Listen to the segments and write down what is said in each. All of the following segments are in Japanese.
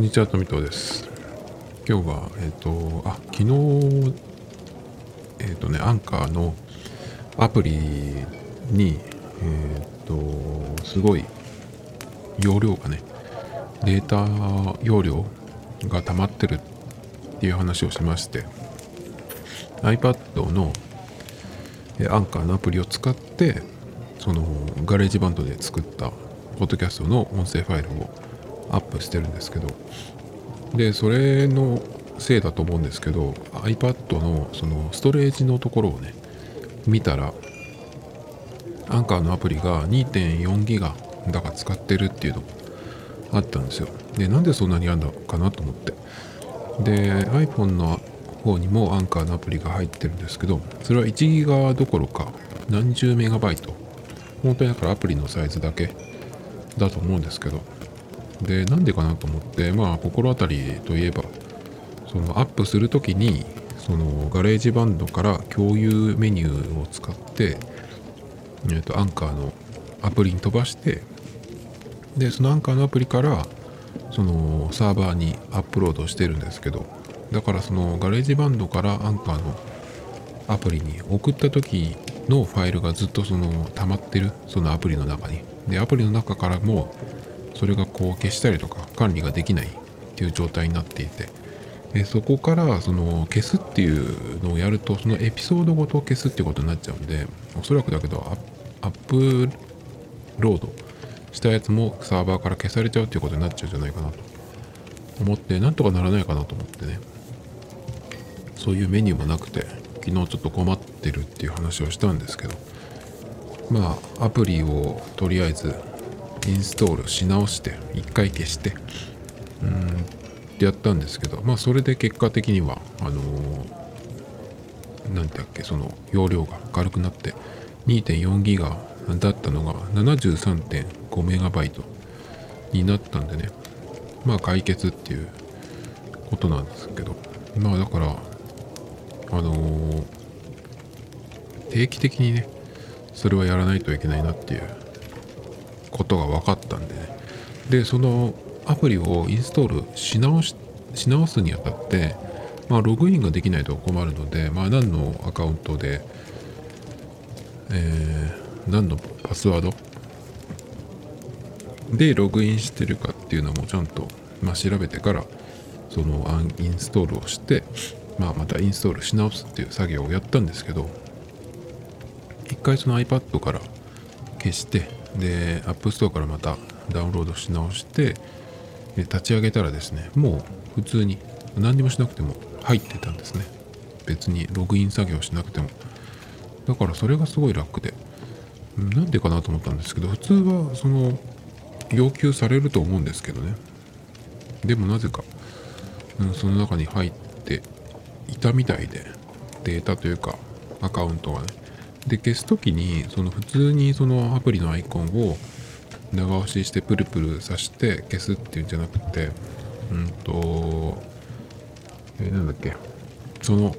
んにちは、富藤です。今日は、えっ、と、あ、昨日、えっ、とね、アンカーのアプリに、えっ、と、すごい容量がね、データ容量が溜まってるっていう話をしまして、iPad のアンカーのアプリを使って、そのガレージバンドで作ったポッドキャストの音声ファイルをアップしてるんですけど。でそれのせいだと思うんですけど iPad のそのストレージのところをね見たらアンカーのアプリが2.4ギガだから使ってるっていうのがあったんですよ。でなんでそんなにあんだかなと思って。で iPhone の方にもアンカーのアプリが入ってるんですけどそれは1ギガどころか何十メガバイト。本当にだからアプリのサイズだけだと思うんですけど。でなんでかなと思ってまあ心当たりといえばそのアップするときにそのガレージバンドから共有メニューを使って、えー、とアンカーのアプリに飛ばしてでそのアンカーのアプリからそのサーバーにアップロードしてるんですけどだからそのガレージバンドからアンカーのアプリに送った時のファイルがずっとその溜まってるそのアプリの中に。でアプリの中からもそれがこう消したりとか管理ができないっていう状態になっていてでそこからその消すっていうのをやるとそのエピソードごと消すっていうことになっちゃうんでおそらくだけどアップロードしたやつもサーバーから消されちゃうっていうことになっちゃうんじゃないかなと思ってなんとかならないかなと思ってね。そういうメニューもなくて昨日ちょっと困ってるっていう話をしたんですけどまあアプリをとりあえずインストールし直して一回消して。うん。ってやったんですけどまあそれで結果的にはあのー、なんだっけその容量が軽くなって2.4ギガだったのが73.5メガバイトになったんでね。まあ解決っていうことなんですけど。まあだからあのー、定期的にねそれはやらないといけないなっていうことが分かったんでね。でそのアプリをインストールし直しし直すにあたってまあログインができないと困るのでまあ何のアカウントでえー、何のパスワード？でログインしてるかっていうのもちゃんと、まあ、調べてからそのアンインストールをして、まあ、またインストールし直すっていう作業をやったんですけど一回その iPad から消してで App Store からまたダウンロードし直して立ち上げたらですねもう普通に何にもしなくても入ってたんですね。別にログイン作業しなくても。だからそれがすごい楽で。なんでかなと思ったんですけど普通はその要求されると思うんですけどね。でもなぜか、うん、その中に入っていたみたいでデータというかアカウントがねで消す時にその普通にそのアプリのアイコンを長押ししてプルプルさして消すっていうんじゃなくてうんとえ、なんだっけ。その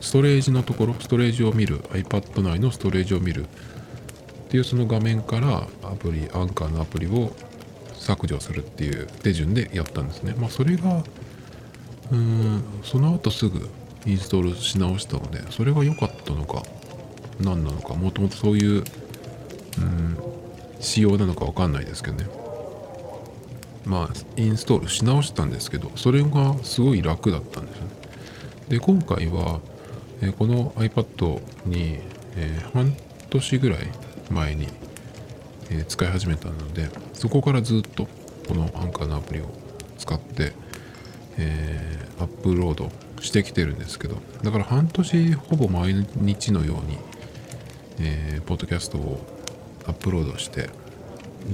ストレージのところストレージを見る iPad 内のストレージを見るっていうその画面からアプリアンカーのアプリを削除するっていう手順でやったんですね。まあそれがうーんその後すぐインストールし直したのでそれが良かったのか。何なのかもともとそういううん仕様なのか分かんないですけどね。まあインストールし直したんですけどそれがすごい楽だったんですよね。で今回は、えーこの iPad に、えー半年ぐらい前に、えー使い始めたのでそこからずっとこのアンカーのアプリを使って、えアップロードしてきてるんですけどだから半年ほぼ毎日のように、えーポッドキャストをアップロードして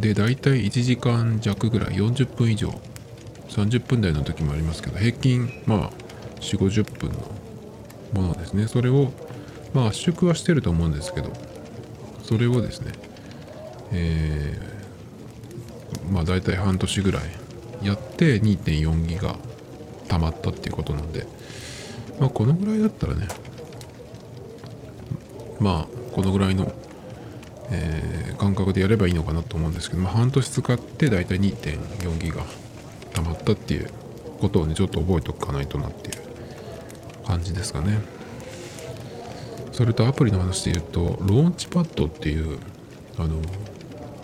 で大体1時間弱ぐらい40分以上30分台の時もありますけど平均まあ4 5 0分のものですね。それをまあ圧縮はしてると思うんですけどそれをですねえーまあ大体半年ぐらいやって2.4ギガ溜まったっていうことなんでまあこのぐらいだったらねまあこのぐらいの、えー感覚でやればいいのかなと思うんですけど、まあ、半年使って大体2.4ギガ溜まったっていうことをねちょっと覚えておかないとなっていう感じですかね。それとアプリの話で言うとローンチパッドっていうあの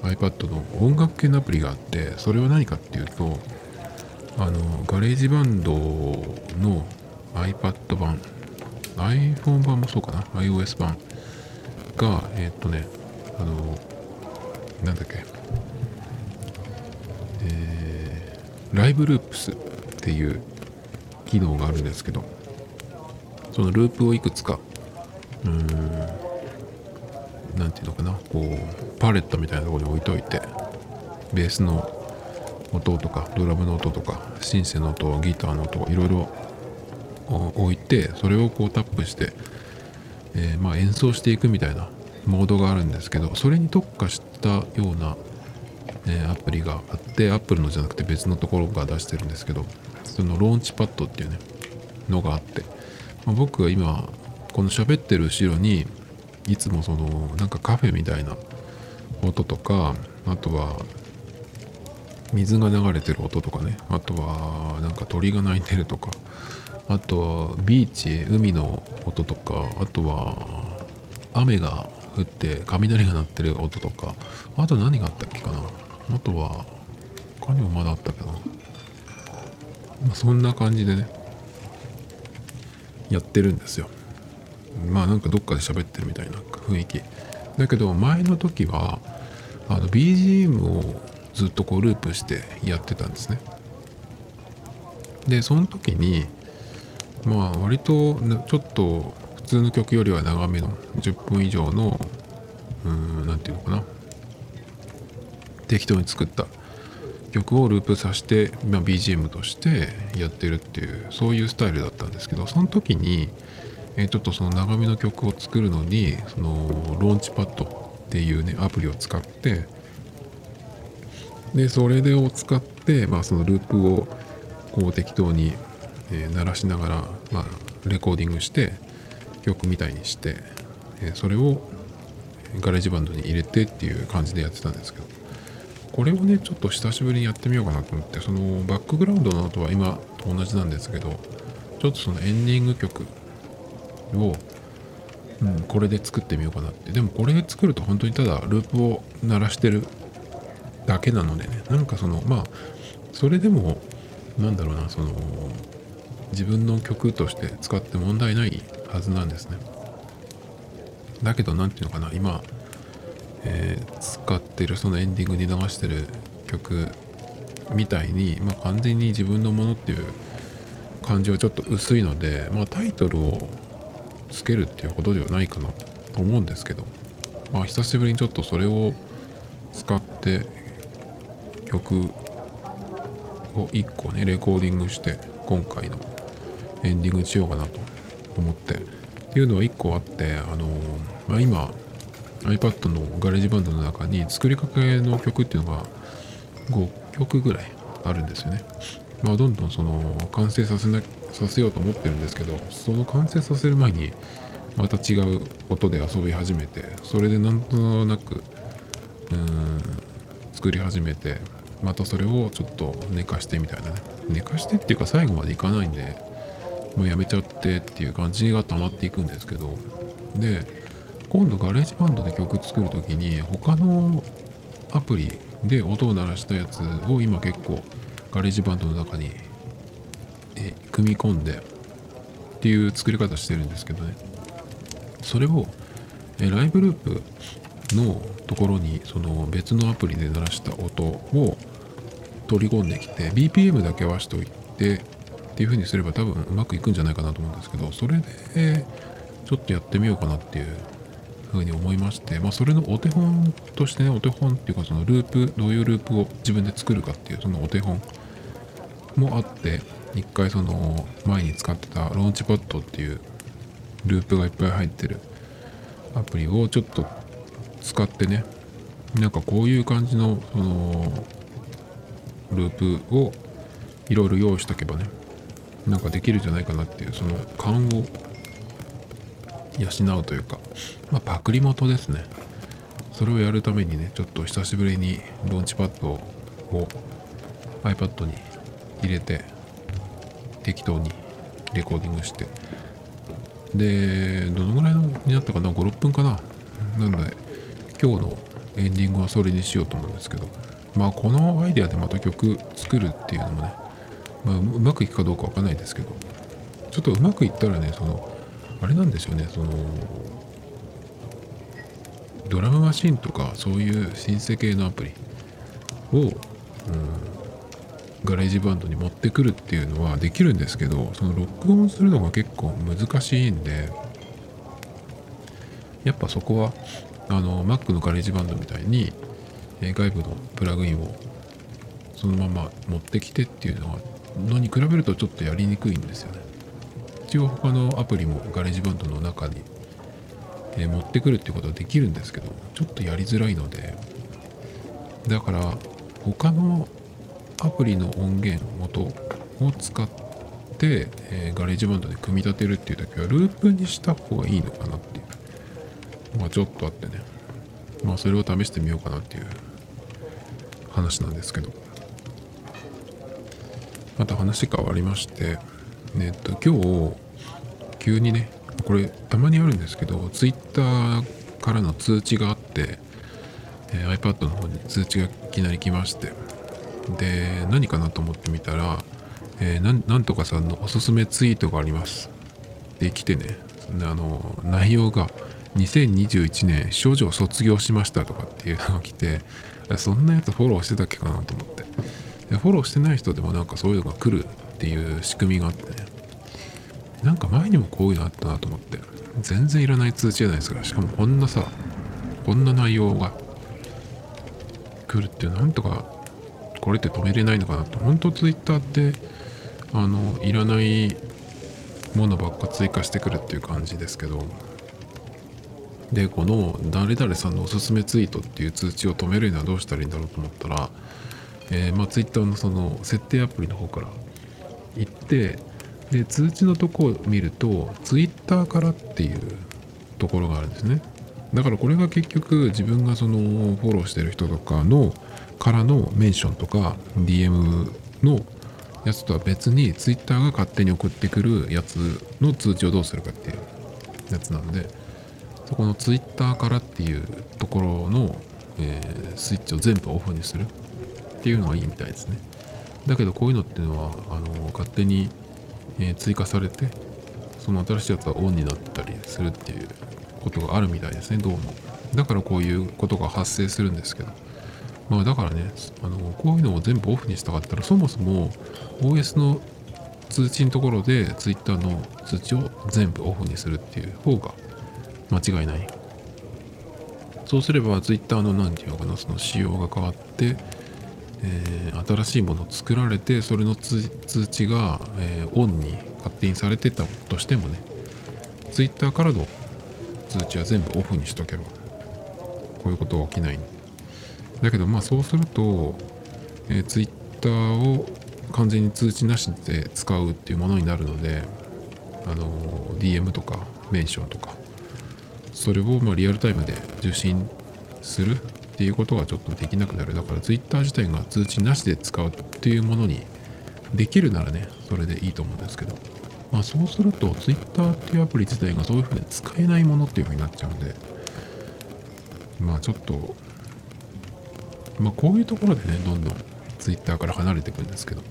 iPad の音楽系のアプリがあってそれは何かっていうとあのガレージバンドの iPad 版 iPhone 版もそうかな iOS 版がえー、っとねあのなんだっけ。えー、ライブループスっていう機能があるんですけどそのループをいくつかうーん何て言うのかなこうパレットみたいなところに置いといてベースの音とかドラムの音とかシンセの音ギターの音いろいろ置いてそれをこうタップして、えー、まあ演奏していくみたいなモードがあるんですけどそれに特化したような、えー、アプリがあってアップルのじゃなくて別のところが出してるんですけどそのローンチパッドっていうねのがあって、まあ、僕が今この喋ってる後ろにいつもそのなんかカフェみたいな音とかあとは水が流れてる音とかねあとはなんか鳥が鳴いてるとかあとはビーチ海の音とかあとは雨が降って雷が鳴ってる音とかあと何があったっけかな。あとは他にもまだあったけど、まあ、そんな感じでねやってるんですよ。まあなんかどっかで喋ってるみたいな雰囲気。だけど前の時はあの BGM をずっとこうループしてやってたんですね。でその時にまあ割とちょっと普通の曲よりは長めの10分以上のうん何て言うのかな。適当に作った。曲をループさせて、まあ、BGM としてやってるっていうそういうスタイルだったんですけどその時に、え、ちょっとその長めの曲を作るのにそのローンチパッドっていうねアプリを使ってでそれでを使って、まあ、そのループをこう適当にえー、鳴らしながら、まあ、レコーディングして曲みたいにして、えー、それをガレージバンドに入れてっていう感じでやってたんですけどこれをねちょっと久しぶりにやってみようかなと思ってそのバックグラウンドの音は今と同じなんですけどちょっとそのエンディング曲を、うん、これで作ってみようかなって。でもこれで作ると本当にただループを鳴らしてるだけなのでねなんかそのまあそれでもなんだろうなその自分の曲として使って問題ないはずなんですね。だけど何て言うのかな今、えー、使ってるそのエンディングに流してる曲みたいに、まあ、完全に自分のものっていう感じはちょっと薄いので、まあ、タイトルをつけるっていうことではないかなと思うんですけど、まあ、久しぶりにちょっとそれを使って曲を1個ねレコーディングして今回のエンディングしようかなと思ってっていうのは1個あってあの、まあ、今 iPad のガレージバンドの中に作りかけの曲っていうのが5曲ぐらいあるんですよね。まあ、どんどんその完成させなさせようと思ってるんですけどその完成させる前にまた違う音で遊び始めてそれでなんとなくうん作り始めてまたそれをちょっと寝かしてみたいなね寝かしてっていうか最後までいかないんでもうやめちゃってっていう感じが溜まっていくんですけど。で今度ガレージバンドで曲作る時に他のアプリで音を鳴らしたやつを今結構ガレージバンドの中にえ組み込んでっていう作り方してるんですけどね。それをえライブループのところにその別のアプリで鳴らした音を取り込んできて BPM だけ合わせておいてっていう風にすれば多分うまくいくんじゃないかなと思うんですけどそれでちょっとやってみようかなっていう風に思いましてまあそれのお手本としてねお手本っていうかそのループどういうループを自分で作るかっていうそのお手本もあって一回その前に使ってたローンチパッドっていうループがいっぱい入ってるアプリをちょっと使ってねなんかこういう感じのそのループをいろいろ用意しとけばねなんかできるんじゃないかなっていうその勘を養うというか、まあ、パクリ元ですね。それをやるためにねちょっと久しぶりにローンチパッドを iPad に入れて適当にレコーディングして。でどのぐらいになったかな？56分かな？なんで今日のエンディングはそれにしようと思うんですけど。まあこのアイデアでまた曲作るっていうのもね、まあ、うまくいくかどうかわかんないですけどちょっとうまくいったらねそのあれなんですよねそのドラムマシンとかそういうシンセ系のアプリを、うん、ガレージバンドに持ってくるっていうのはできるんですけどその録音するのが結構難しいんでやっぱそこはあの Mac のガレージバンドみたいに、外部のプラグインをそのまま持ってきてっていうのはのに比べるとちょっとやりにくいんですよね。一応他のアプリもガレージバンドの中に、え持ってくるってことはできるんですけどちょっとやりづらいので。だから他のアプリの音源元を使って、え、ガレージバンドで組み立てるっていう時はループにした方がいいのかなっていう。まあちょっとあってね。まあそれを試してみようかなっていう話なんですけど。また話変わりましてえっと今日急にねこれたまにあるんですけど Twitter からの通知があって、え、iPad の方に通知がいきなり来ましてで何かなと思ってみたら、えー、なんとかさんのおすすめツイートがあります。で来てねあの内容が2021年少女を卒業しましたとかっていうのが来てそんなやつフォローしてたっけかなと思って。でフォローしてない人でもなんかそういうのが来るっていう仕組みがあってね。なんか前にもこういうのあったなと思って。全然いらない通知じゃないですかしかもこんなさこんな内容が来るってなんとかこれって止めれないのかなと。本当ツイッターってあのいらないものばっか追加してくるっていう感じですけど。でこの誰々さんのおすすめツイートっていう通知を止めるにはどうしたらいいんだろうと思ったら、えー、まあ、ツイッターのその設定アプリの方から行ってで通知のとこを見るとツイッターからっていうところがあるんですね。だからこれが結局自分がそのフォローしてる人とかのからのメンションとか DM のやつとは別に Twitter が勝手に送ってくるやつの通知をどうするかっていうやつなんでそこの Twitter からっていうところの、えー、スイッチを全部オフにする。っていうのがいいみたいですね。だけどこういうのっていうのはあの勝手に、え、追加されてその新しいやつはオンになったりするっていうことがあるみたいですねどうも。だからこういうことが発生するんですけど。まあだからね、あのこういうのを全部オフにしたかったら、そもそも OS の通知のところで Twitter の通知を全部オフにするっていう方が間違いない。そうすれば Twitter の何て言うのかな、その仕様が変わって、えー、新しいものを作られて、それの通知が、えー、オンに勝手にされてたとしてもね、Twitter からの通知は全部オフにしとけば、こういうことが起きないん。だけどまあそうすると、えー、Twitter を完全に通知なしで使うっていうものになるので、あの DM とかメンションとかそれをまリアルタイムで受信するっていうことがちょっとできなくなるだから Twitter 自体が通知なしで使うっていうものにできるならねそれでいいと思うんですけどまあそうすると Twitter っていうアプリ自体がそういうふうに使えないものっていうふうになっちゃうんでまあちょっとまあ、こういうところでね、どんどん Twitter から離れていくんですけど。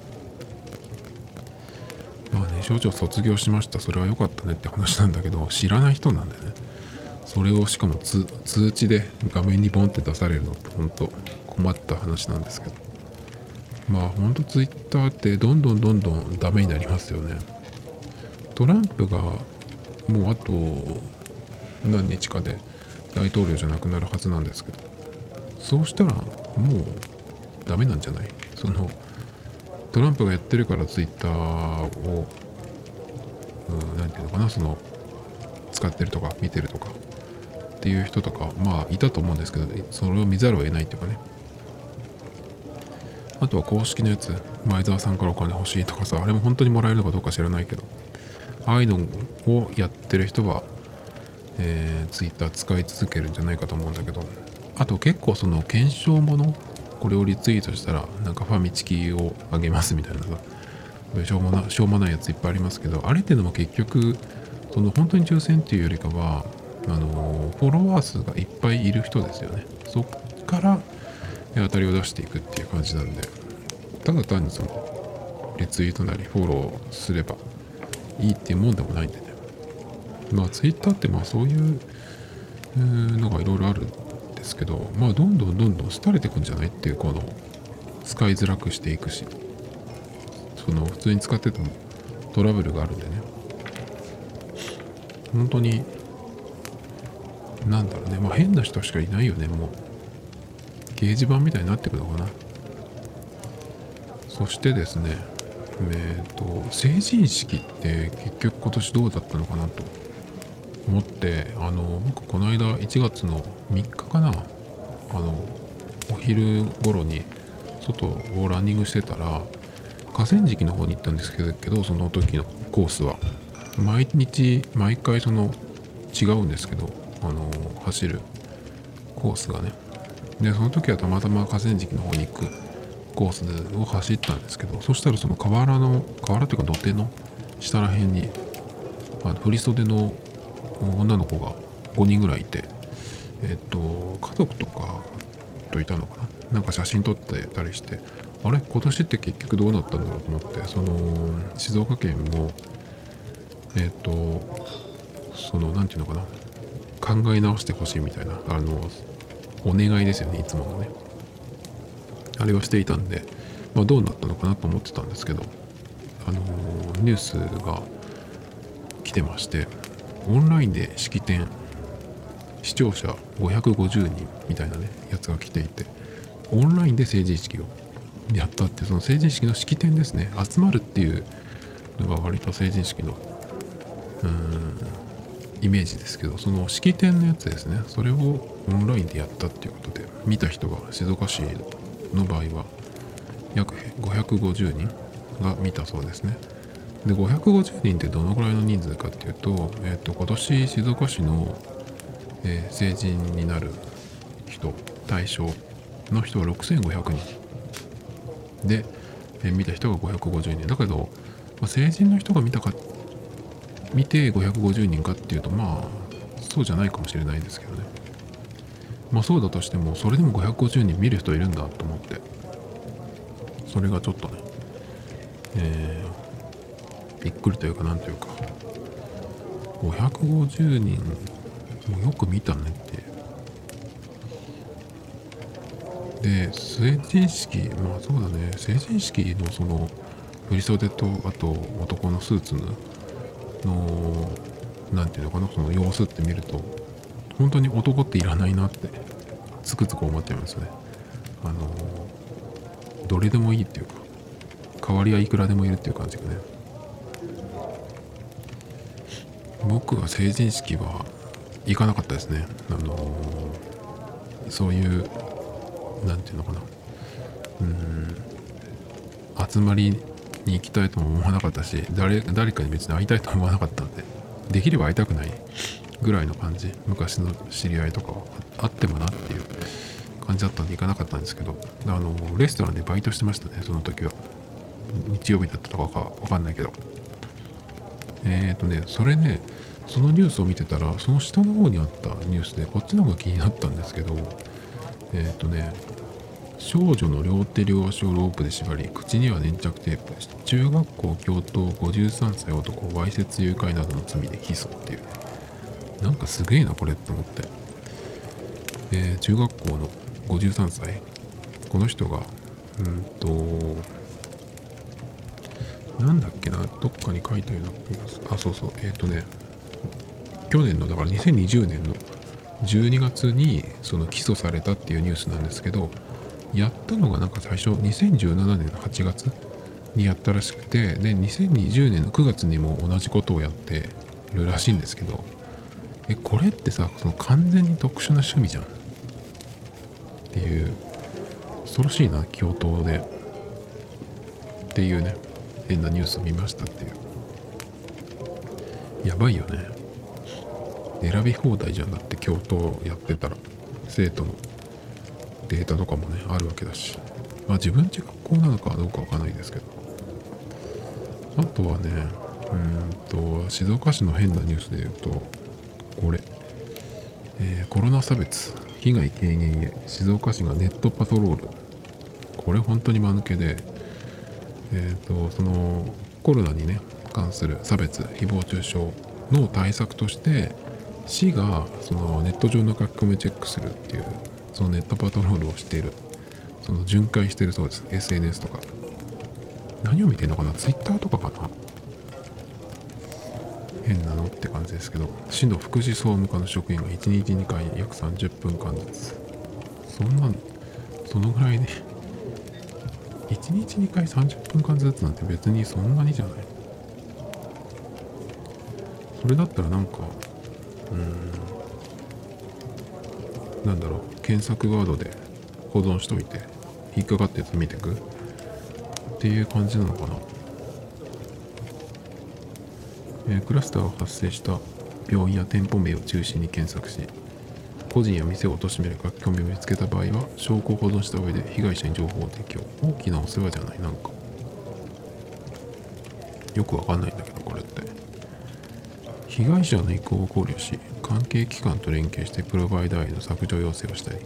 まあね、少女卒業しました。それは良かったねって話なんだけど、知らない人なんでね。それをしかも通知で画面にボンって出されるのって本当困った話なんですけど。まあ本当 Twitter ってどんどんどんどんダメになりますよね。トランプがもうあと何日かで大統領じゃなくなるはずなんですけどそうしたらもうダメなんじゃない？そのトランプがやってるからツイッターを何て言うのかな？その使ってるとか見てるとかっていう人とかまあいたと思うんですけどそれを見ざるを得ないっていうかね。あとは公式のやつ。前澤さんからお金欲しいとかさあれも本当にもらえるのかどうか知らないけど。ああいうのをやってる人は、えー、ツイッター使い続けるんじゃないかと思うんだけど。あと結構その検証ものこれをリツイートしたらなんかファミチキをあげますみたいなさ。しょうもなしょうもないやついっぱいありますけどあれっていうのも結局その本当に抽選っていうよりかはあのフォロワー数がいっぱいいる人ですよね。そっから当たりを出していくっていう感じなんで。ただ単にそのリツイートなりフォローすればいいっていうもんでもないんでね。まあツイッターってまあそういうのがいろいろあるんですけどまあどんどんどんどん廃れていくんじゃないっていうこの使いづらくしていくし。その普通に使っててもトラブルがあるんでね。本当になんだろうね。まあ変な人しかいないよねもう。掲示板みたいになってくのかな。そしてですねえっ、ー、と成人式って結局今年どうだったのかなと思ってあの僕この間1月の3日かなあのお昼頃に外をランニングしてたら河川敷の方に行ったんですけどその時のコースは。毎日毎回その違うんですけどあの走るコースがね。でその時はたまたま河川敷の方に行くコースを走ったんですけどそしたらその河原の河原というか土手の下ら辺にあの振袖の女の子が5人ぐらいいてえっと家族とかといたのかな？なんか写真撮ってたりしてあれ？今年って結局どうなったんだろうと思ってその静岡県もえっ、とその何て言うのかな？考え直してほしいみたいなあのお願いですよねいつものね。あれをしていたんで、まあ、どうなったのかなと思ってたんですけどあのニュースが来てましてオンラインで式典視聴者550人みたいなねやつが来ていてオンラインで成人式をやったってその成人式の式典ですね。集まるっていうのが割と成人式のうんイメージですけどその式典のやつですね。それをオンラインでやったっていうことで見た人が静岡市の場合は約550人が見たそうですね。で550人ってどのぐらいの人数かっていうと,、えーと、今年静岡市の、えー、成人になる人対象の人は6500人。で、えー、見た人が550人。だけど、まあ、成人の人が見たかっ見て550人かっていうとまあそうじゃないかもしれないですけどね。まあそうだとしてもそれでも550人見る人いるんだと思って。それがちょっとねえーびっくりというかなんというか。550人もよく見たねってで成人式まあそうだね。成人式のその振袖とあと男のスーツのの何て言うのかなその様子って見ると本当に男っていらないなってつくづく思っちゃいますね。あのどれでもいいっていうか代わりはいくらでもいるっていう感じがね。僕は成人式は行かなかったですね。あの、そういう何て言うのかな。うん集まりに行きたいとも思わなかったし誰誰かに別に会いたいと思わなかったんでできれば会いたくないぐらいの感じ。昔の知り合いとかはあってもなっていう感じだったんで行かなかったんですけどあのレストランでバイトしてましたねその時は。日曜日だったとかか分かんないけど。えっ、ー、とねそれねそのニュースを見てたらその下の方にあったニュースでこっちの方が気になったんですけどえっ、ー、とね少女の両手両足をロープで縛り口には粘着テープでした。中学校教頭53歳男をわいせつ誘拐などの罪で起訴っていうね。なんかすげえなこれって思って、え、中学校の53歳この人がうんとなんだっけなどっかに書いたような気がする。あそうそう。えっ、ー、とね去年のだから2020年の12月にその起訴されたっていうニュースなんですけどやったのがなんか最初2017年の8月にやったらしくてで2020年の9月にも同じことをやってるらしいんですけどえこれってさその完全に特殊な趣味じゃん。っていう恐ろしいな教頭で。っていうね変なニュースを見ましたっていう。やばいよね。選び放題じゃんだって教頭やってたら。生徒のデータとかもねあるわけだし。まあ自分ち学校なのかどうかわかんないですけど。あとはねうんと静岡市の変なニュースで言うとこれ、えー、コロナ差別被害軽減へ静岡市がネットパトロール。これ本当に間抜けでえっ、ー、とそのコロナにね関する差別誹謗中傷の対策として市がそのネット上の書き込みチェックするっていうそのネットパトロールをしているその巡回してるそうです。SNS とか。何を見てんのかな？Twitter とかかな？変なのって感じですけど。市の福祉総務課の職員が1日2回約30分間。ずつそんなそのぐらいで1日2回30分間ずつなんて別にそんなにじゃない。それだったらなんかうんなんだろう。検索ワードで保存しといて引っかかったやつ見てく？っていう感じなのかな、えー、クラスターが発生した病院や店舗名を中心に検索し個人や店を貶める書き込みを見つけた場合は証拠を保存した上で被害者に情報を提供。大きなお世話じゃない？なんか。よくわかんないんだけど。被害者の意向を考慮し関係機関と連携してプロバイダーへの削除要請をしたり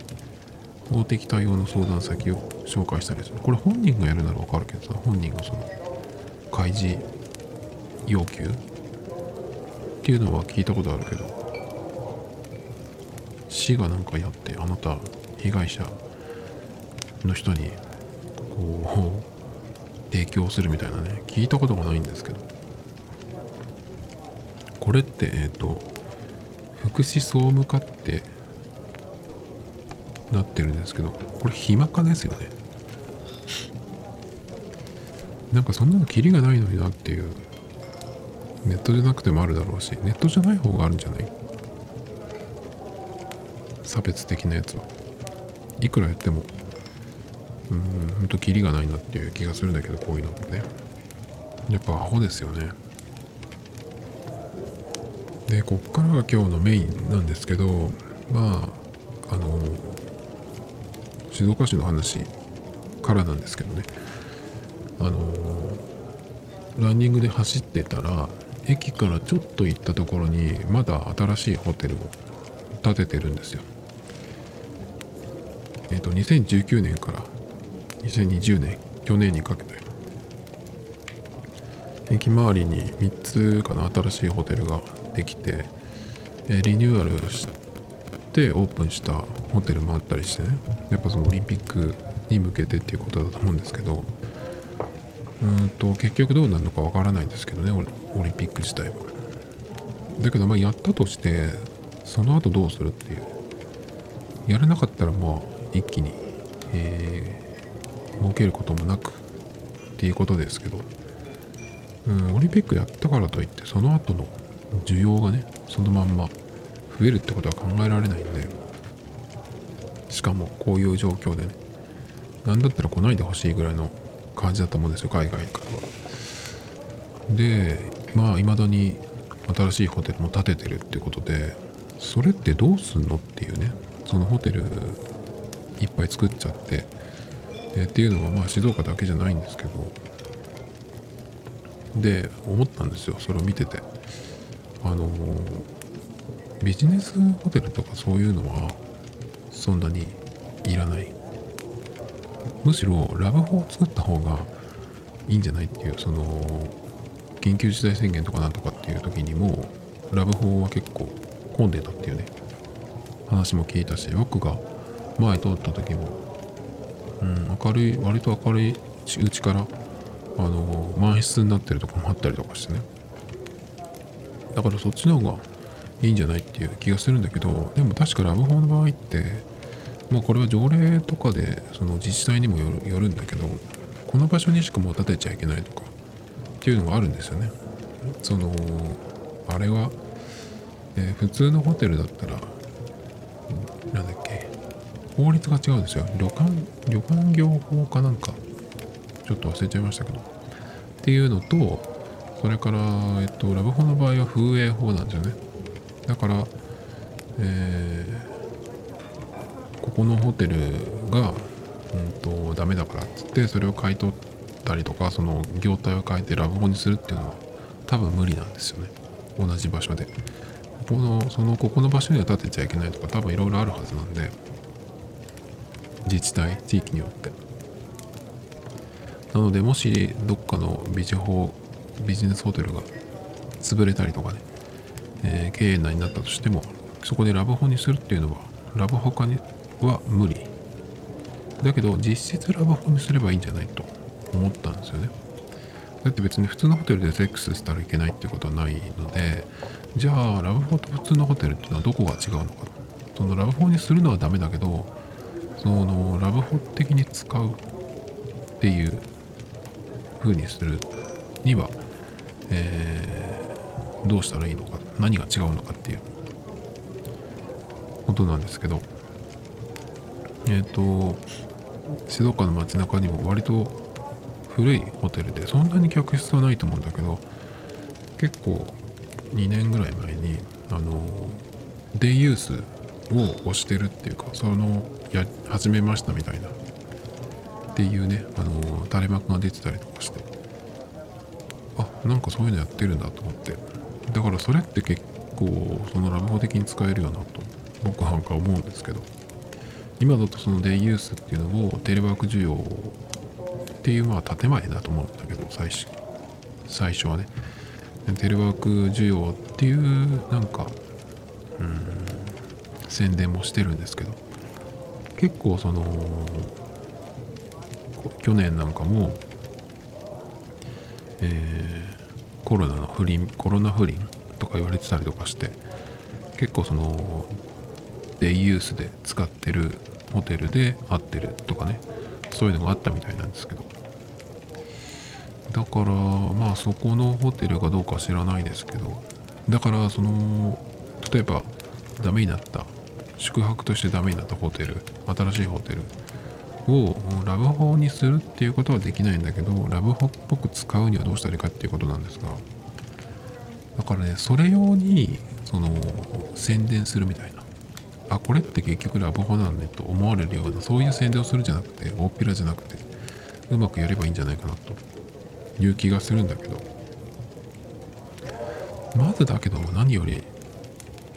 法的対応の相談先を紹介したりする。これ本人がやるならわかるけどさ本人がその開示要求っていうのは聞いたことあるけど市が何かやってあなた被害者の人にこう提供するみたいなね聞いたことがないんですけど。これってえっ、ー、と福祉総務課ってなってるんですけどこれ暇かですよね。なんかそんなのキリがないのになっていうネットじゃなくてもあるだろうしネットじゃない方があるんじゃない？差別的なやつはいくらやってもうんほんとキリがないなっていう気がするんだけどこういうのってね。やっぱアホですよね。でこっからが今日のメインなんですけどまああの静岡市の話からなんですけどね。あのランニングで走ってたら駅からちょっと行ったところにまだ新しいホテルを建ててるんですよ。えっ、ー、と2019年から2020年去年にかけて。駅周りに3つかな新しいホテルができて、えリニューアルしてオープンしたホテルもあったりしてね。やっぱそのオリンピックに向けてっていうことだと思うんですけど。うんと結局どうなるのかわからないんですけどねオリンピック自体は。だけどまあやったとしてその後どうするっていう。やらなかったらまあ一気に、えー、儲けることもなくっていうことですけど。うんオリンピックやったからといってその後の需要がねそのまんま増えるってことは考えられないんで。しかもこういう状況でね何だったら来ないでほしいぐらいの感じだと思うんですよ海外からは。でまあいまだに新しいホテルも建ててるってことでそれってどうすんのっていうねそのホテルいっぱい作っちゃって。でっていうのはまあ静岡だけじゃないんですけど。で思ったんですよそれを見てて。あのビジネスホテルとかそういうのはそんなにいらない。むしろラブホを作った方がいいんじゃないっていうその緊急事態宣言とかなんとかっていう時にもラブホは結構混んでたっていうね。話も聞いたし僕が前通った時も、うん、明るい割と明るいうちからあの満室になってるとこもあったりとかしてね。だからそっちの方がいいんじゃないっていう気がするんだけどでも確かラブホの場合ってまあこれは条例とかでその自治体にもよるんだけどこの場所にしかもう建てちゃいけないとかっていうのがあるんですよね。そのあれは、えー、普通のホテルだったらなんだっけ法律が違うんですよ。旅館旅館業法かなんか。ちょっと忘れちゃいましたけど。っていうのとそれから、えっと、ラブホの場合は風営法なんですよね。だから、えー、ここのホテルが、うんと、ダメだからっつって、それを買い取ったりとかその業態を変えてラブホにするっていうのは多分無理なんですよね。同じ場所で。このそのここの場所には建てちゃいけないとか多分いろいろあるはずなんで。自治体地域によって。なのでもしどっかのビジホビジネスホテルが潰れたりとかね、えー、経営内になったとしてもそこでラブホにするっていうのはラブホ化には無理。だけど実質ラブホにすればいいんじゃないと思ったんですよね。だって別に普通のホテルでセックスしたらいけないってことはないのでじゃあラブホと普通のホテルっていうのはどこが違うのかそのラブホにするのはダメだけどそのラブホ的に使うっていう風にするには、えー、どうしたらいいのか何が違うのかっていうことなんですけどえっ、ー、と静岡の街中にも割と古いホテルでそんなに客室はないと思うんだけど結構2年ぐらい前にあのデイユースを押してるっていうかそのや始めましたみたいなっていうねあの垂れ幕が出てたりとかしてなんかそういうのやってるんだと思って。だからそれって結構そのラブホ的に使えるよなと僕なんか思うんですけど。今だとそのデイユースっていうのをテレワーク需要っていうまあ建前だと思うんだけど最初最初はね。テレワーク需要っていうなんかうん宣伝もしてるんですけど。結構その去年なんかも、えー、コロナの不倫コロナ不倫とか言われてたりとかして結構そのデイユースで使ってるホテルで会ってるとかねそういうのがあったみたいなんですけど。だからまあそこのホテルかどうか知らないですけどだからその例えばダメになった宿泊としてダメになったホテル新しいホテルをラブホにするっていうことはできないんだけどラブホっぽく使うにはどうしたらいいかっていうことなんですがだからねそれ用にその宣伝するみたいな。あこれって結局ラブホなんねと思われるようなそういう宣伝をするじゃなくて大っぴらじゃなくてうまくやればいいんじゃないかなと。いう気がするんだけど。まずだけど何より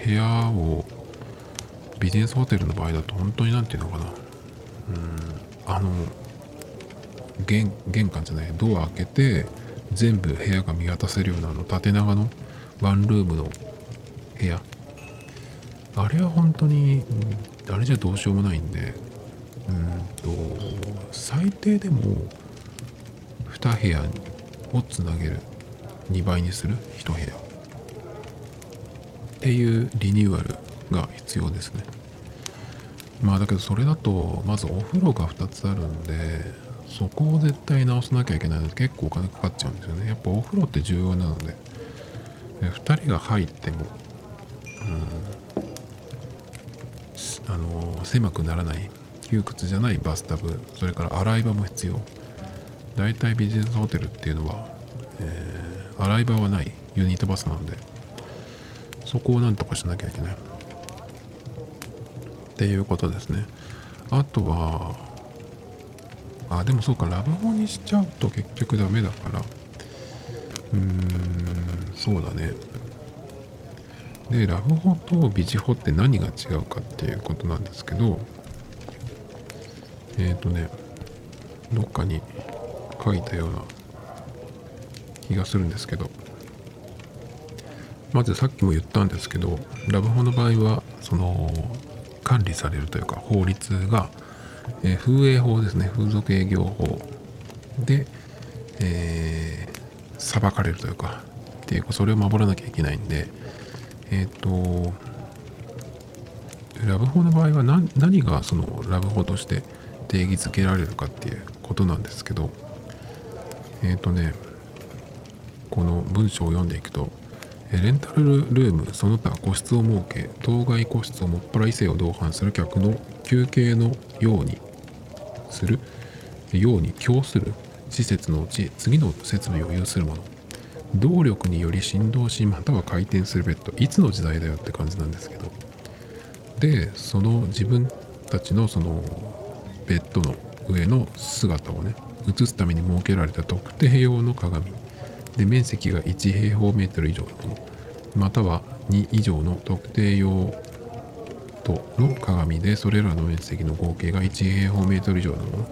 部屋をビジネスホテルの場合だと本当に何て言うのかな。うん。あの玄関じゃないドア開けて全部部屋が見渡せるようなあの縦長のワンルームの部屋。あれは本当にあれじゃどうしようもないんでうんと最低でも2部屋をつなげる2倍にする1部屋。っていうリニューアルが必要ですね。まあだけどそれだとまずお風呂が2つあるんでそこを絶対直さなきゃいけないので結構お金かかっちゃうんですよね。やっぱお風呂って重要なので。2人が入ってもうんあの狭くならない窮屈じゃないバスタブそれから洗い場も必要。大体ビジネスホテルっていうのは、えー、洗い場はないユニットバスなんでそこをなんとかしなきゃいけない。っていうことですね。あとはあでもそうかラブホにしちゃうと結局ダメだから。うーんそうだね。でラブホとビジホって何が違うかっていうことなんですけどえっ、ー、とねどっかに書いたような気がするんですけどまずさっきも言ったんですけどラブホの場合はその管理されるというか法律が、えー、風営法ですね。風俗営業法。で、えー、裁かれるというかっていうそれを守らなきゃいけないんでえっ、ー、とラブホの場合は何何がそのラブホとして定義づけられるかっていうことなんですけどえっ、ー、とねこの文章を読んでいくとレンタルルームその他個室を設け当該個室をもっぱら異性を同伴する客の休憩のようにするように供する施設のうち次の設備を有するもの。動力により振動しまたは回転するベッド。いつの時代だよって感じなんですけど。でその自分たちのそのベッドの上の姿をね映すために設けられた特定用の鏡。で面積が1平方メートル以上のものまたは2以上の特定用途の鏡でそれらの面積の合計が1平方メートル以上のもの。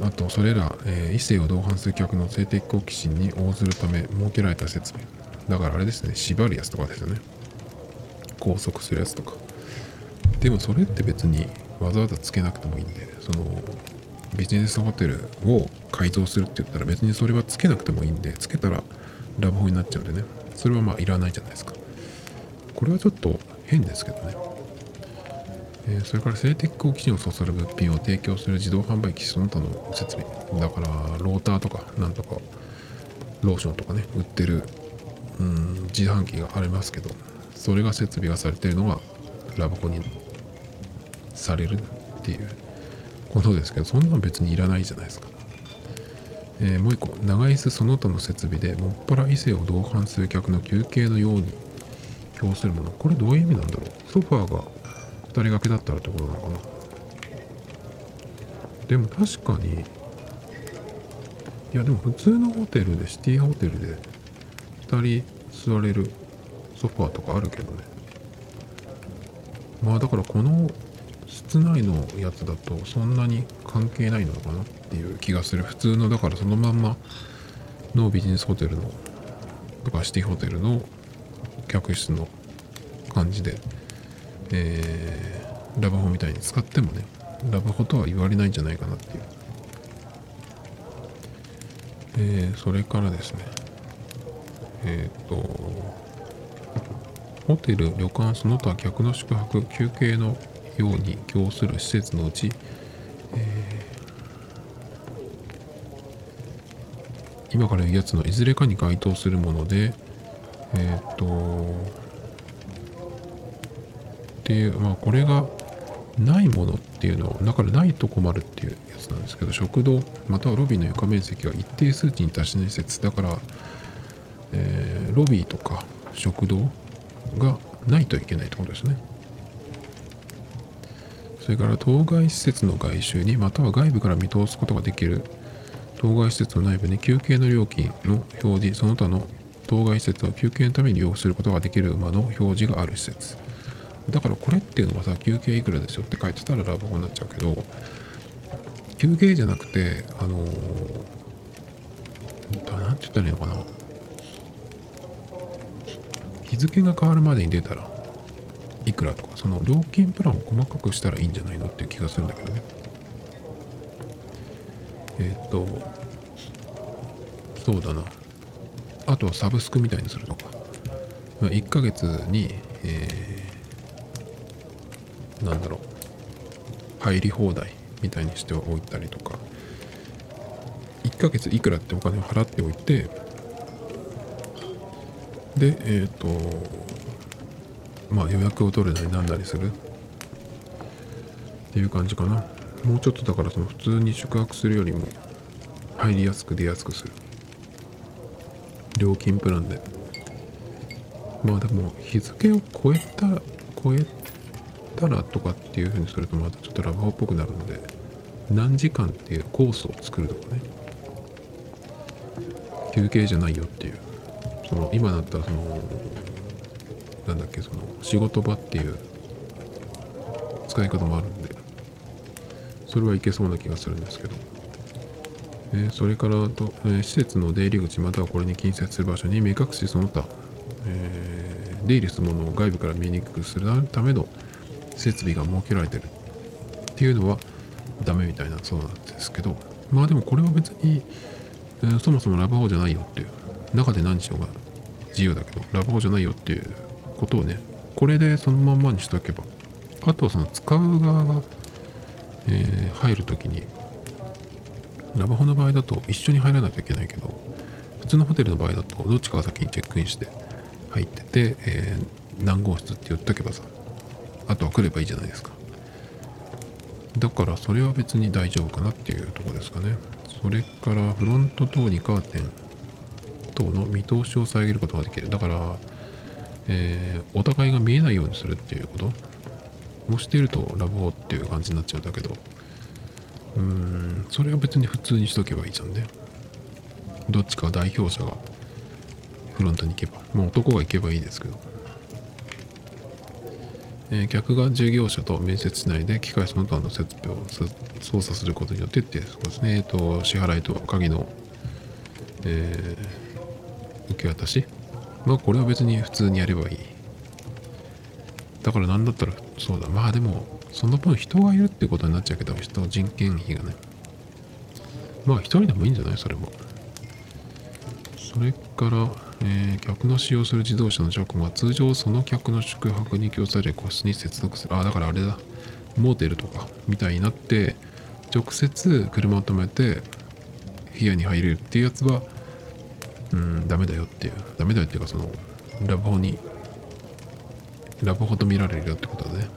あとそれら、えー異性を同伴する客の性的好奇心に応ずるため設けられた設備だからあれですね縛るやつとかですよね。拘束するやつとか。でもそれって別にわざわざつけなくてもいいんでそのビジネスホテルを改造するって言ったら別にそれはつけなくてもいいんでつけたらラブホになっちゃうんでね。それはまあいらないじゃないですか。これはちょっと変ですけどね、えーそれから性的好奇心をそそる物品を提供する自動販売機その他の設備。だからローターとかなんとかローションとかね売ってるうん自販機がありますけどそれが設備がされてるのがラブホにされるっていう。ことですけどそんなの別にいらないじゃないですか、えーもう一個長椅子その他の設備でもっぱら異性を同伴する客の休憩のように表するもの。これどういう意味なんだろう。ソファーが2人掛けだったらってことなのかな。でも確かにいやでも普通のホテルでシティホテルで2人座れるソファーとかあるけどね。まあだからこの室内のやつだとそんなに関係ないのかなっていう気がする。普通のだからそのまんまのビジネスホテルのとかシティホテルの客室の感じで、えーラブホみたいに使ってもねラブホとは言われないんじゃないかなっていう、えーそれからですね。えっ、とホテル旅館その他客の宿泊休憩のように供する施設のうち、えー今から言うやつのいずれかに該当するものでえっ、とっていうまあこれがないものっていうのはだからないと困るっていうやつなんですけど食堂またはロビーの床面積が一定数値に達しない施設。だから、えーロビーとか食堂がないといけないってことですね。それから当該施設の外周にまたは外部から見通すことができる当該施設の内部に休憩の料金の表示その他の当該施設を休憩のために利用することができる馬の表示がある施設。だからこれっていうのはさ休憩いくらですよ？って書いてたらラブホになっちゃうけど休憩じゃなくてあのーなんて言ったらいいのかな？日付が変わるまでに出たらいくらとかその料金プランを細かくしたらいいんじゃないのっていう気がするんだけどね。えーっとそうだな。あとはサブスクみたいにするとか。1ヶ月に、えーなんだろう。入り放題みたいにしておいたりとか。1ヶ月いくらってお金を払っておいて。でえっ、とまあ予約を取るなりなんなりする。っていう感じかな。もうちょっとだからその普通に宿泊するよりも入りやすく出やすくする。料金プランで。まあでも日付を超えたら超えたらとかっていう風にするとまたちょっとラブホっぽくなるので何時間っていうコースを作るとかね。休憩じゃないよっていう。その今だったらそのなんだっけその仕事場っていう使い方もあるんでそれはいけそうな気がするんですけど、えーそれからと、えー施設の出入り口またはこれに近接する場所に目隠しその他、えー出入りするものを外部から見にくくするための設備が設けられてるっていうのはダメみたいなそうなんですけど。まあでもこれは別に、えーそもそもラブホじゃないよっていう中で何しようが自由だけどラブホじゃないよっていうことをねこれでそのまんまにしておけばあとその使う側が、えー入るときにラブホの場合だと一緒に入らないといけないけど普通のホテルの場合だとどっちかが先にチェックインして入ってて、えー何号室って言っとけばさあとは来ればいいじゃないですか。だからそれは別に大丈夫かなっていうとこですかね。それからフロント等にカーテン等の見通しを遮ることができる。だから、えーお互いが見えないようにするっていうこと？をしているとラブホっていう感じになっちゃうんだけど。うーんそれは別に普通にしとけばいいじゃんね。どっちか代表者がフロントに行けば。もう男が行けばいいですけど、えー客が従業者と面接しないで機械その他の設備を操作することによってってそうですねえっと支払いと鍵のえー受け渡し。まあこれは別に普通にやればいい。だからなんだったらそうだ。まあでもその分人がいるってことになっちゃうけど人人件費がね。まあ一人でもいいんじゃない？それも。それから、えー客の使用する自動車の車庫。は通常その客の宿泊に供される個室に接続する。あだからあれだ。モーテルとかみたいになって直接車を止めて部屋に入れるっていうやつはうんダメだよっていう。ダメだよっていうかそのラブホにラブホと見られるよってことだね。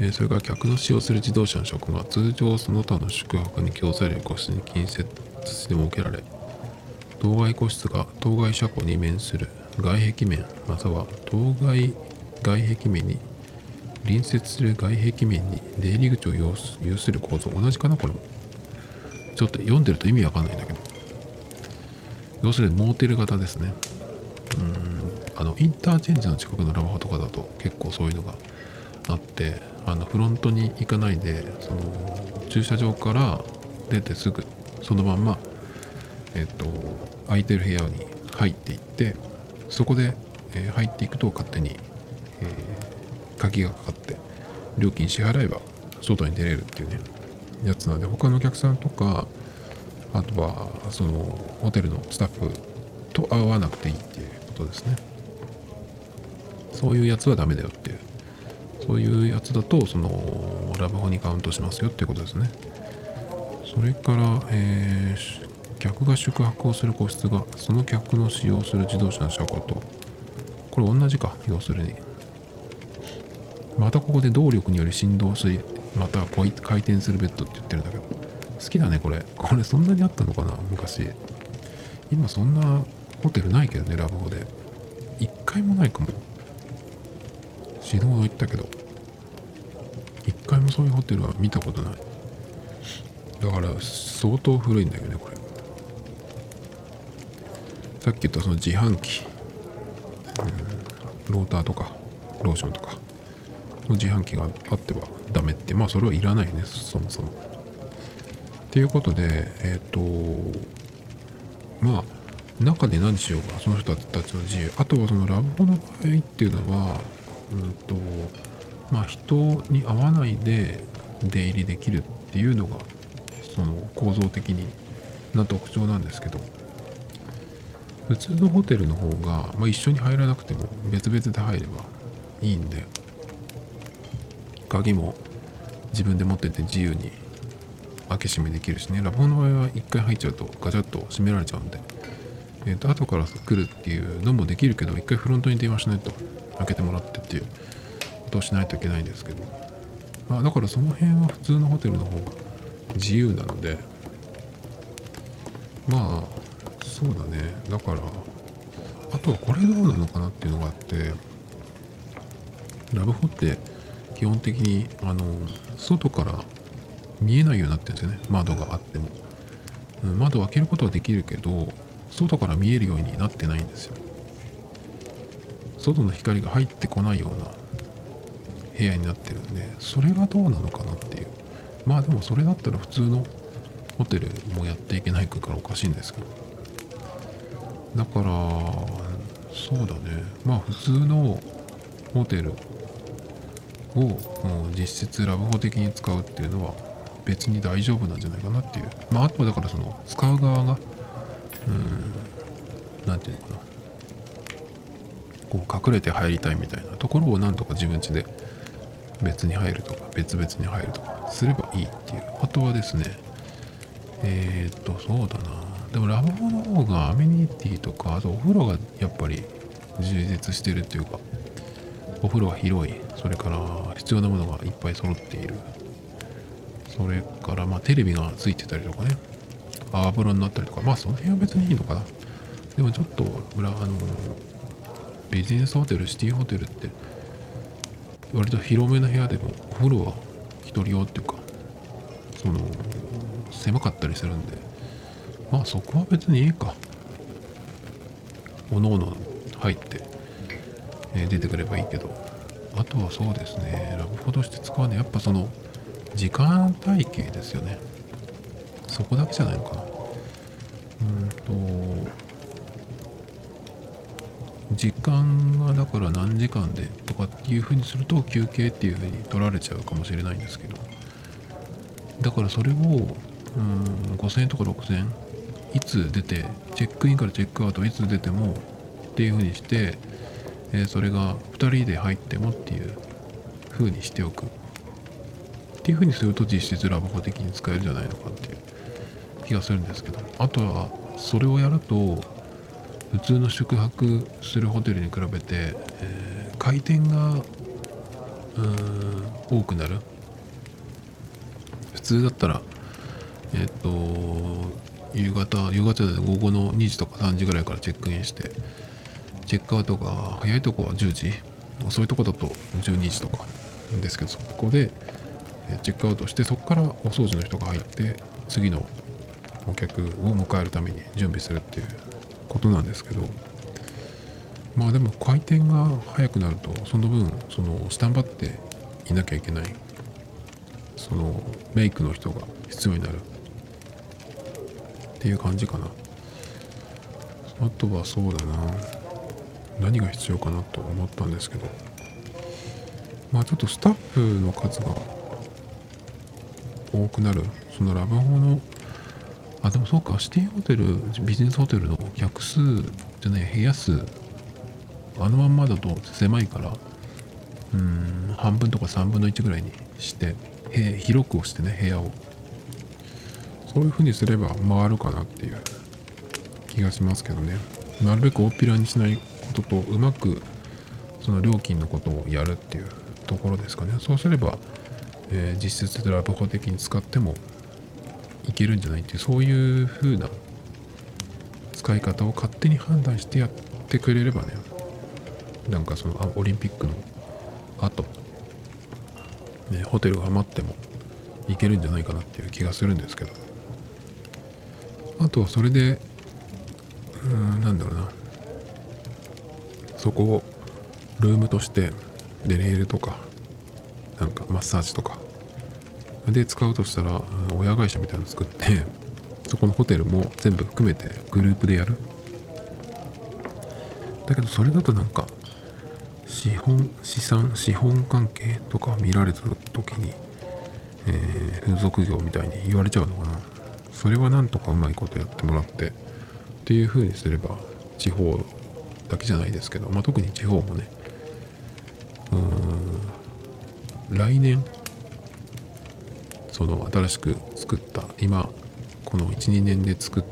えーそれから客の使用する自動車の車庫が通常その他の宿泊に供される個室に近接して設けられ当該個室が当該車庫に面する外壁面または当該外壁面に隣接する外壁面に出入り口を有する構造。同じかな？これも。ちょっと読んでると意味わかんないんだけど。要するにモーテル型ですね。うん。あのインターチェンジの近くのラブホとかだと結構そういうのがあってあのフロントに行かないでその駐車場から出てすぐそのまんまえっと空いてる部屋に入っていってそこで、え入っていくと勝手に、え鍵がかかって料金支払えば外に出れるっていうねやつなんで他のお客さんとかあとはそのホテルのスタッフと会わなくていいっていうことですね。そういうやつはダメだよっていう。そういうやつだとそのラブホにカウントしますよっていうことですね。それから、えー客が宿泊をする個室がその客の使用する自動車の車庫とこれ同じか要するに。またここで動力により振動しまたこう回転するベッドって言ってるんだけど。好きだねこれ。これそんなにあったのかな昔。今そんなホテルないけどねラブホで。一回もないかも。死ぬほど行ったけど。一回もそういうホテルは見たことない。だから相当古いんだよねこれ。さっき言ったその自販機、うん。ローターとかローションとか。の自販機があってはダメって。まあそれはいらないねそもそも。っていうことでえっ、とまあ中で何しようかその人たちの自由。あとはそのラブホの場合っていうのはうんとまあ人に会わないで出入りできるっていうのがその構造的にな特徴なんですけど。普通のホテルの方が、まあ、一緒に入らなくても別々で入ればいいんで。鍵も自分で持ってて自由に開け閉めできるしね。ラブホの場合は一回入っちゃうとガチャッと閉められちゃうんで、えー、と後から来るっていうのもできるけど一回フロントに電話しないと。開けてもらってっていう。ことをしないといけないんですけど、まあ、だからその辺は普通のホテルの方が自由なので。まあそうだね。だからあとはこれどうなのかなっていうのがあって。ラブホって基本的にあの外から見えないようになってるんですよね。窓があっても、うん窓を開けることはできるけど外から見えるようになってないんですよ。外の光が入ってこないような部屋になってるんでそれがどうなのかなっていう。まあでもそれだったら普通のホテルもやっていけないからおかしいんですけど。だからそうだね。まあ普通のホテルを実質ラブホ的に使うっていうのは別に大丈夫なんじゃないかなっていう。まああとはだからその使う側がうんなんていうのかな。こう隠れて入りたいみたいなところをなんとか自分家で別に入るとか別々に入るとかすればいいっていう。あとはですねえー、っとそうだな。でもラブホの方がアメニティとかあとお風呂がやっぱり充実してるっていうかお風呂が広い。それから必要なものがいっぱい揃っている。それからまあテレビがついてたりとかね。泡風呂になったりとか。まあその辺は別にいいのかな。でもちょっと裏あのビジネスホテルシティホテルって割と広めの部屋でもお風呂は一人用っていうかその狭かったりするんで。まあそこは別にいいか。おのおの入って、えー、出てくればいいけど。あとはそうですね。ラブホとして使うのはやっぱその時間体系ですよね。そこだけじゃないのかな。うんと時間がだから何時間でとかっていうふうにすると休憩っていうふうに取られちゃうかもしれないんですけど。だからそれをうん5000円とか6000円いつ出てチェックインからチェックアウトいつ出てもっていうふうにして、えー、それが2人で入ってもっていうふうにしておく。っていうふうにすると実質ラブホ的に使えるんじゃないのかっていう気がするんですけど。あとはそれをやると普通の宿泊するホテルに比べて、えー、回転が多くなる。普通だったらえっ、と夕方夕方で午後の2時とか3時ぐらいからチェックインしてチェックアウトが早いとこは10時。そういとこだと12時とかですけどそこでチェックアウトしてそこからお掃除の人が入って次のお客を迎えるために準備するっていうことなんですけどまあでも回転が速くなるとその分そのスタンバっていなきゃいけない。そのメイクの人が必要になる。っていう感じかな。あとはそうだな。何が必要かなと思ったんですけど。まあちょっとスタッフの数が多くなる。そのラブホのあでもそうか指定ホテルビジネスホテルの客数じゃない部屋数あのまんまだと狭いからうん半分とか3分の1ぐらいにして広く押してね部屋を。そういう風にすれば回るかなっていう。気がしますけどね。なるべく大っぴらにしないこととうまくその料金のことをやるっていうところですかね。そうすれば、えー、実質でラブホ的に使ってもいけるんじゃないっていうそういう風な使い方を勝手に判断してやってくれればねなんかそのあオリンピックの後、ね、ホテルが余ってもいけるんじゃないかなっていう気がするんですけど。あとはそれでうーんなんだろうな。そこをルームとしてでレールとかなんかマッサージとかで使うとしたら親会社みたいなの作ってそこのホテルも全部含めてグループでやる。だけどそれだとなんか資本資産資本関係とか見られた時に、えー、風俗業みたいに言われちゃうのかな。それはなんとかうまいことやってもらってっていう風にすれば地方だけじゃないですけど、まあ、特に地方もねうん来年その新しく作った今この12年で作っ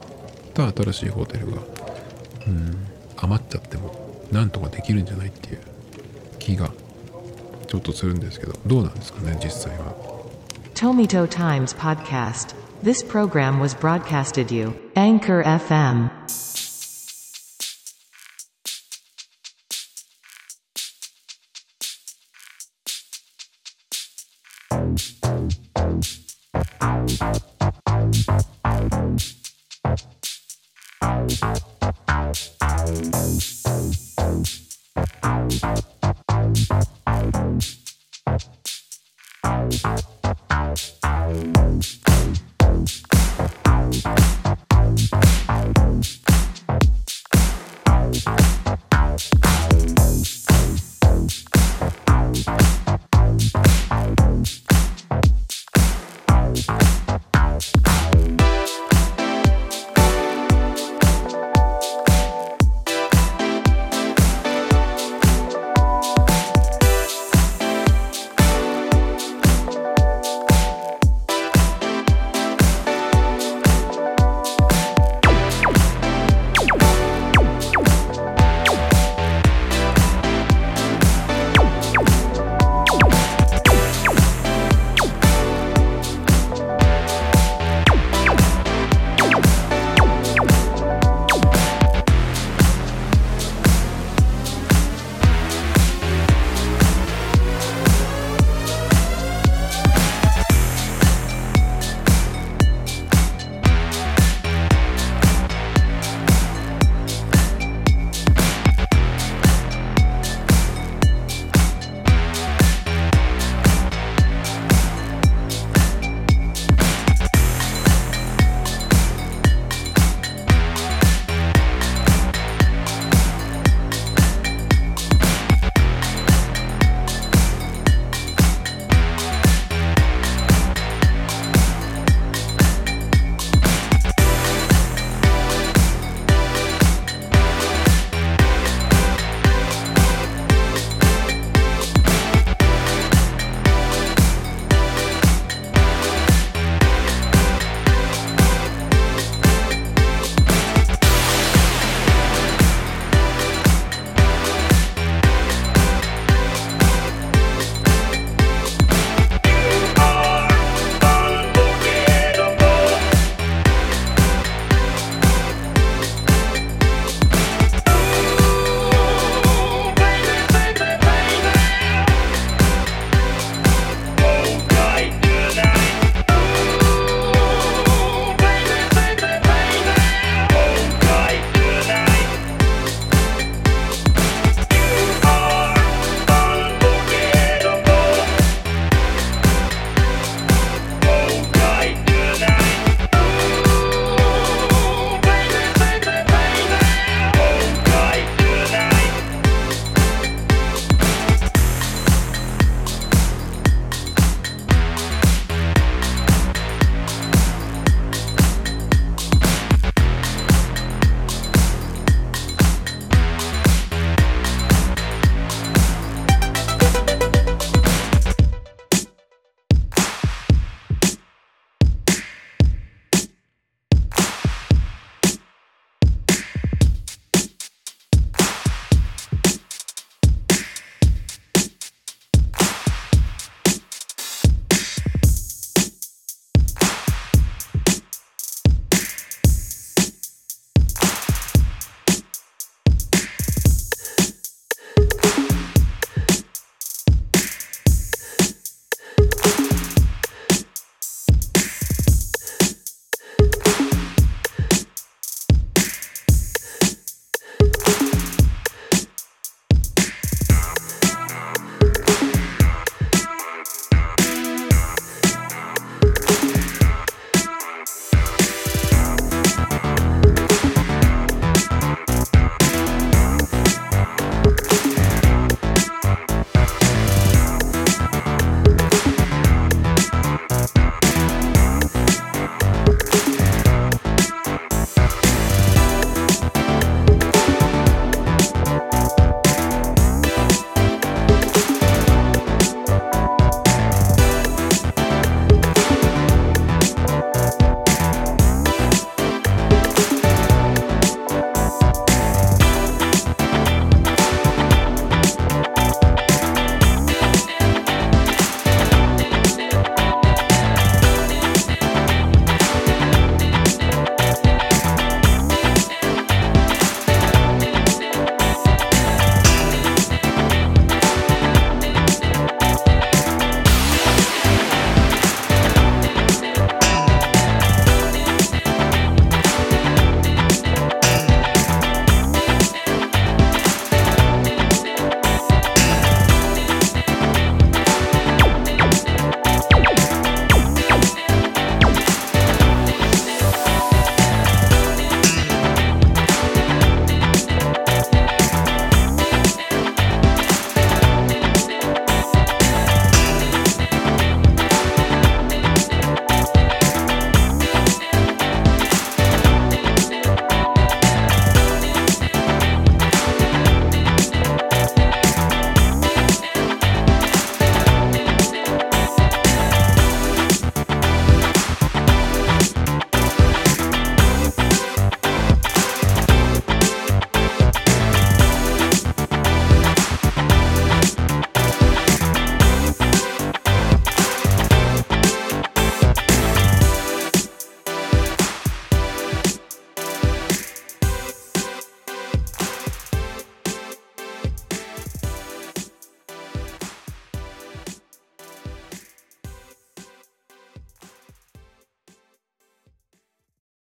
た新しいホテルがうん余っちゃってもなんとかできるんじゃないっていう気がちょっとするんですけどどうなんですかね実際は。Tomito Times Podcast This program was broadcasted you, Anchor FM.